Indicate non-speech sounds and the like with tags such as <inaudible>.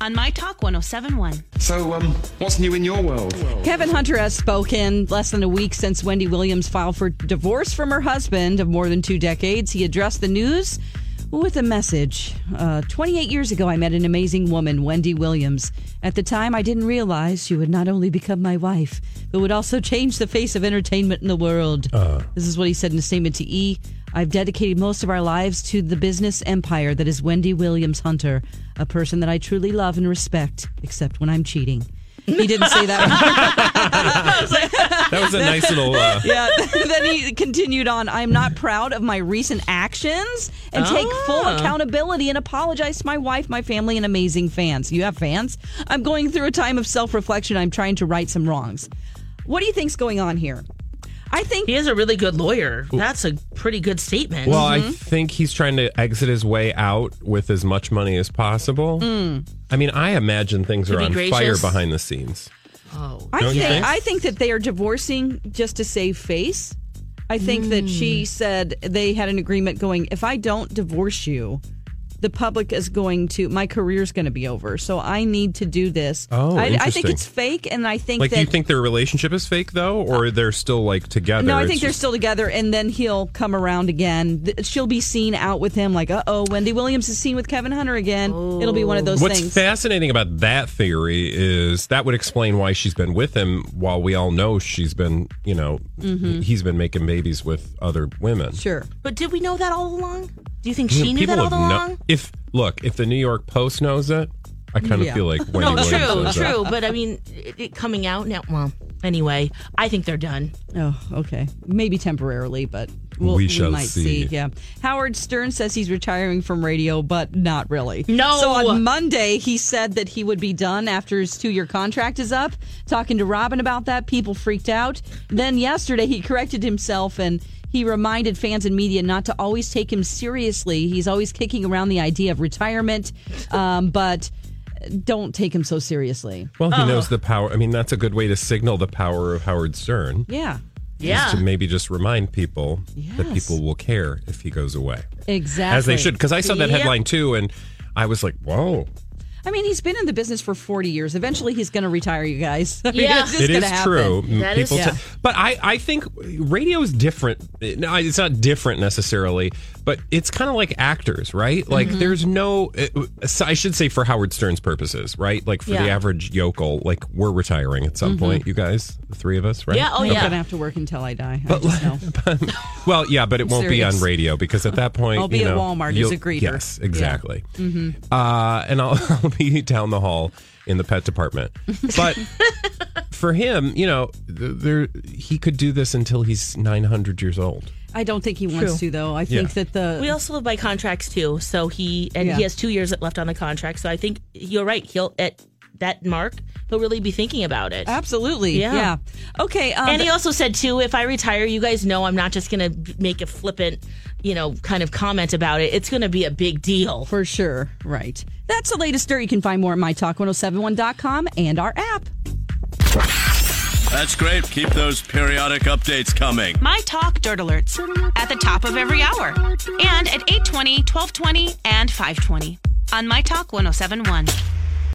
on My Talk 1071. So, um, what's new in your world? Kevin Hunter has spoken less than a week since Wendy Williams filed for divorce from her husband of more than two decades. He addressed the news with a message. Uh, 28 years ago, I met an amazing woman, Wendy Williams. At the time, I didn't realize she would not only become my wife, but would also <laughs> change the face of entertainment in the world. This is what he said in a statement to E! I've dedicated most of our lives to the business empire that is Wendy Williams Hunter, a person that I truly love and respect, except when I'm cheating. He didn't say that. That was a nice little. Uh, <laughs> yeah. <laughs> then he continued on I'm not proud of my recent actions and take full Ah. accountability and apologize to my wife, my family, and amazing fans. You have fans? I'm going through a time of self reflection. I'm trying to right some wrongs. What do you think's going on here? I think He is a really good lawyer. That's a pretty good statement. well, I Mm-hmm. think he's trying to exit his way out with as much money as possible. I mean, I imagine things To are be on fire behind the scenes. oh. I think, think? I think that they are divorcing just to save face. I think that she Hmm. said they had an agreement going, if I don't divorce you, the public is going to my career's going to be over. So I need to do this. Oh, I, I think it's fake, and I think Like, that you think their relationship is fake though, or they're still like together? no, I It's think they're still together, and then he'll come around again. She'll be seen out with him, like, uh oh, Wendy Williams is seen with Kevin Hunter again. It'll be one of those What's things. fascinating about that theory is that would explain why she's been with him while we all know she's been, you know, he's been making babies with other women. Mm-hmm. sure. But did we know that all along? Do you think You know, she knew that all have kno- along? if look, if the New York Post knows it, I kind of Yeah. feel like Wendy No, Williams true, knows that. true. But I mean, it, it coming out now. Well, anyway, I think they're done. Oh, okay. Maybe temporarily, but we'll, We shall might see. see. Yeah. Howard Stern says he's retiring from radio, but not really. No. So on Monday, he said that he would be done after his two year contract is up. Talking to Robin about that, people freaked out. Then yesterday, he corrected himself and he reminded fans and media not to always take him seriously. He's always kicking around the idea of retirement, um, but don't take him so seriously. Well, he Oh. knows the power. I mean, that's a good way to signal the power of Howard Stern. Yeah. Yeah. Is to maybe just remind people that people will care if he goes away, Exactly. as they should. Because I saw that Yep. headline too, and I was like, "Whoa!" I mean, he's been in the business for 40 years. Eventually, he's going to retire, you guys. <laughs> I mean, Yeah. it's just It is happen. true. That is- People, Yeah. t- but I, I think radio is different. No, it's not different necessarily, but it's kind of like actors, right? Like Mm-hmm. there's no. uh, I should say for Howard Stern's purposes, right? Like for the average yokel, like we're retiring at some point. You guys, the three of us, right? Yeah. Oh yeah I'm yeah. going to have to work until I die. I just <laughs> know. Well, yeah, but it won't be on radio because at that point, I'll be you at Walmart as a greeter. Yes, Yeah. exactly. Uh, and I'll, <laughs> I'll be down the hall in the pet department. But <laughs> for him, you know, there he could do this until he's nine hundred years old. I don't think he wants True. to, though. I think Yeah. that the. We also live by contracts too, so he and Yeah. he has two years left on the contract. So I think you're right. He'll at that mark, he'll really be thinking about it. Absolutely. Yeah. Yeah. Okay. Um, And he also said too, if I retire, you guys know I'm not just going to make a flippant, you know, kind of comment about it. It's going to be a big deal. for sure. Right. That's the latest dirt. You can find more at mytalk1071.com and our app. That's great. Keep those periodic updates coming. My Talk Dirt Alerts at the top of every hour and at 820, 1220, and 520 on My Talk 1071.